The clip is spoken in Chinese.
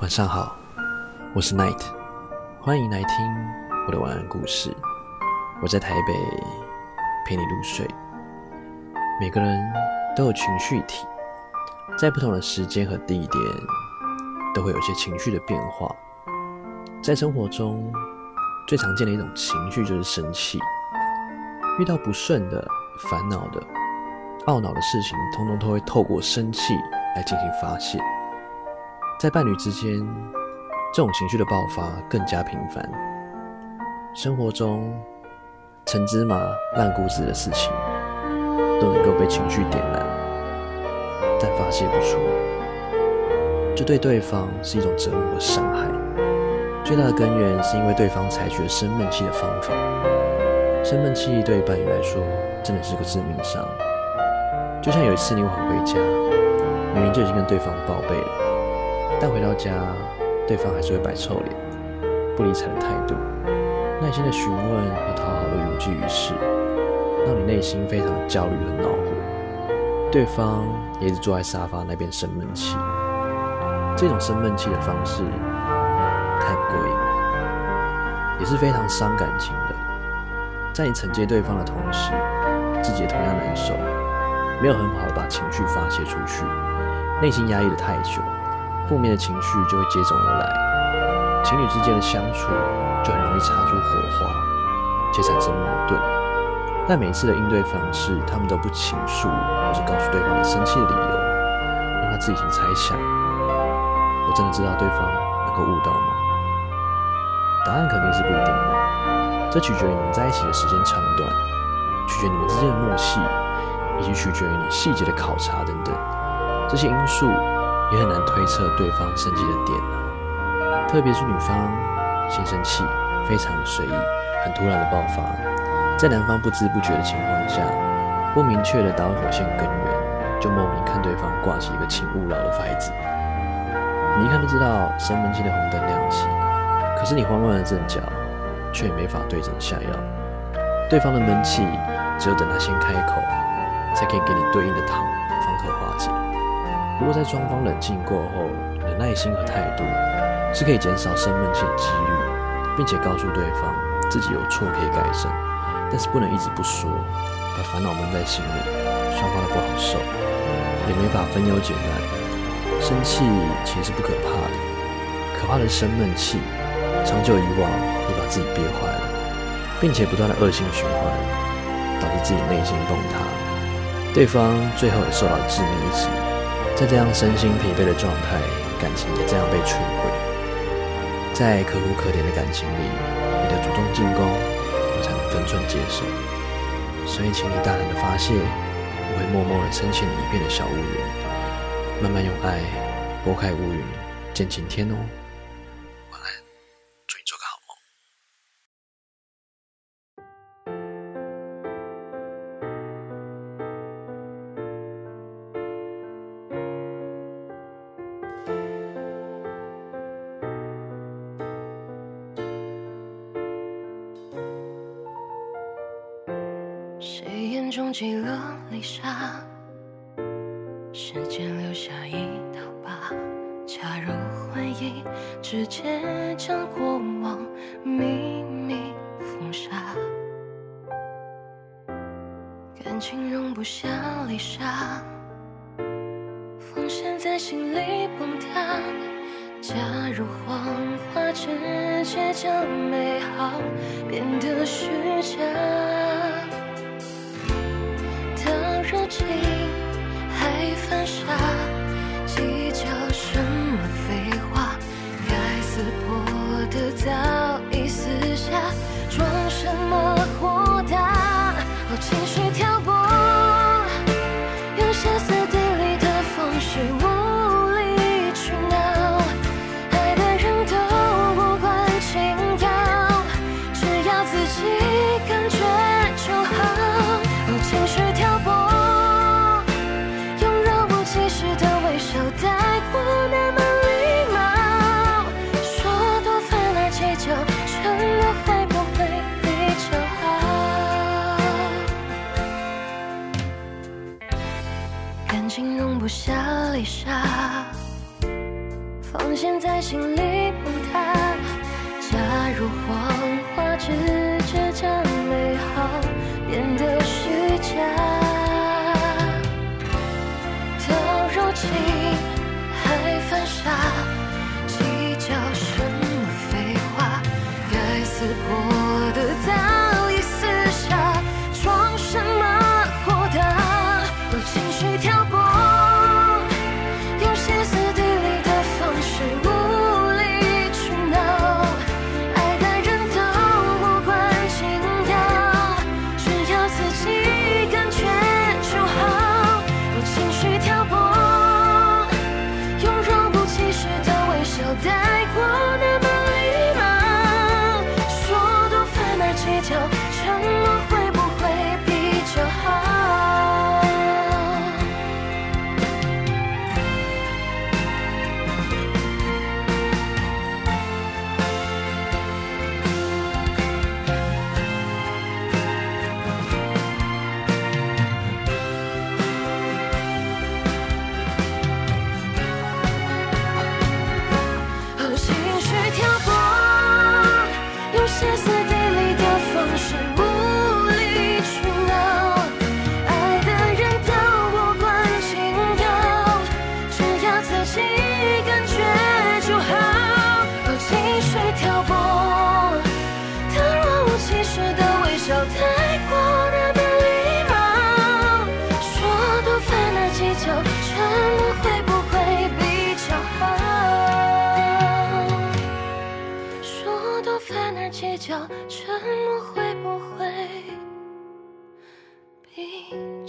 晚上好，我是 Night，欢迎来听我的晚安故事。我在台北陪你入睡。每个人都有情绪体，在不同的时间和地点，都会有些情绪的变化。在生活中，最常见的一种情绪就是生气。遇到不顺的、烦恼的、懊恼的事情，通通都会透过生气来进行发泄。在伴侣之间，这种情绪的爆发更加频繁。生活中陈芝麻烂谷子的事情，都能够被情绪点燃，但发泄不出，这对对方是一种折磨和伤害。最大的根源是因为对方采取了生闷气的方法。生闷气对伴侣来说，真的是个致命伤。就像有一次你晚回家，明明就已经跟对方报备了。但回到家，对方还是会摆臭脸、不理睬的态度，耐心的询问和讨好都无济于事，让你内心非常焦虑和恼火。对方也一直坐在沙发那边生闷气，这种生闷气的方式太不过瘾了，也是非常伤感情的。在你惩戒对方的同时，自己也同样难受，没有很好的把情绪发泄出去，内心压抑的太久。负面的情绪就会接踵而来，情侣之间的相处就很容易擦出火花，且产生矛盾。但每次的应对方式，他们都不倾诉，或是告诉对方你生气的理由，让他自己去猜想。我真的知道对方能够悟到吗？答案肯定是不一定的，这取决于你们在一起的时间长短，取决于你们之间的默契，以及取决于你细节的考察等等这些因素。也很难推测对方生气的点呢，特别是女方先生气，非常的随意，很突然的爆发，在男方不知不觉的情况下，不明确的导火线根源，就莫名看对方挂起一个请勿扰的牌子，你一看就知道生闷气的红灯亮起，可是你慌乱的阵脚，却也没法对症下药，对方的闷气，只有等他先开口，才可以给你对应的糖，方可化解。不过，在双方冷静过后，你的耐心和态度是可以减少生闷气的几率，并且告诉对方自己有错可以改正，但是不能一直不说，把烦恼闷在心里，双方都不好受，也没法分忧解难。生气其实不可怕的，可怕的是生闷气，长久以往会把自己憋坏了，并且不断的恶性循环，导致自己内心崩塌，对方最后也受到致命一击。在这样身心疲惫的状态，感情也这样被摧毁。在可苦可怜的感情里，你的主动进攻，我才能分寸接受。所以，请你大胆的发泄，我会默默的撑起你一片的小乌云，慢慢用爱拨开乌云，见晴天哦。中积了离沙？时间留下一道疤，假如回忆，直接将过往秘密封杀。感情容不下离沙，风险在心里崩塌。假如谎话，直接将美好变得虚假。都反而计较沉默会不会冰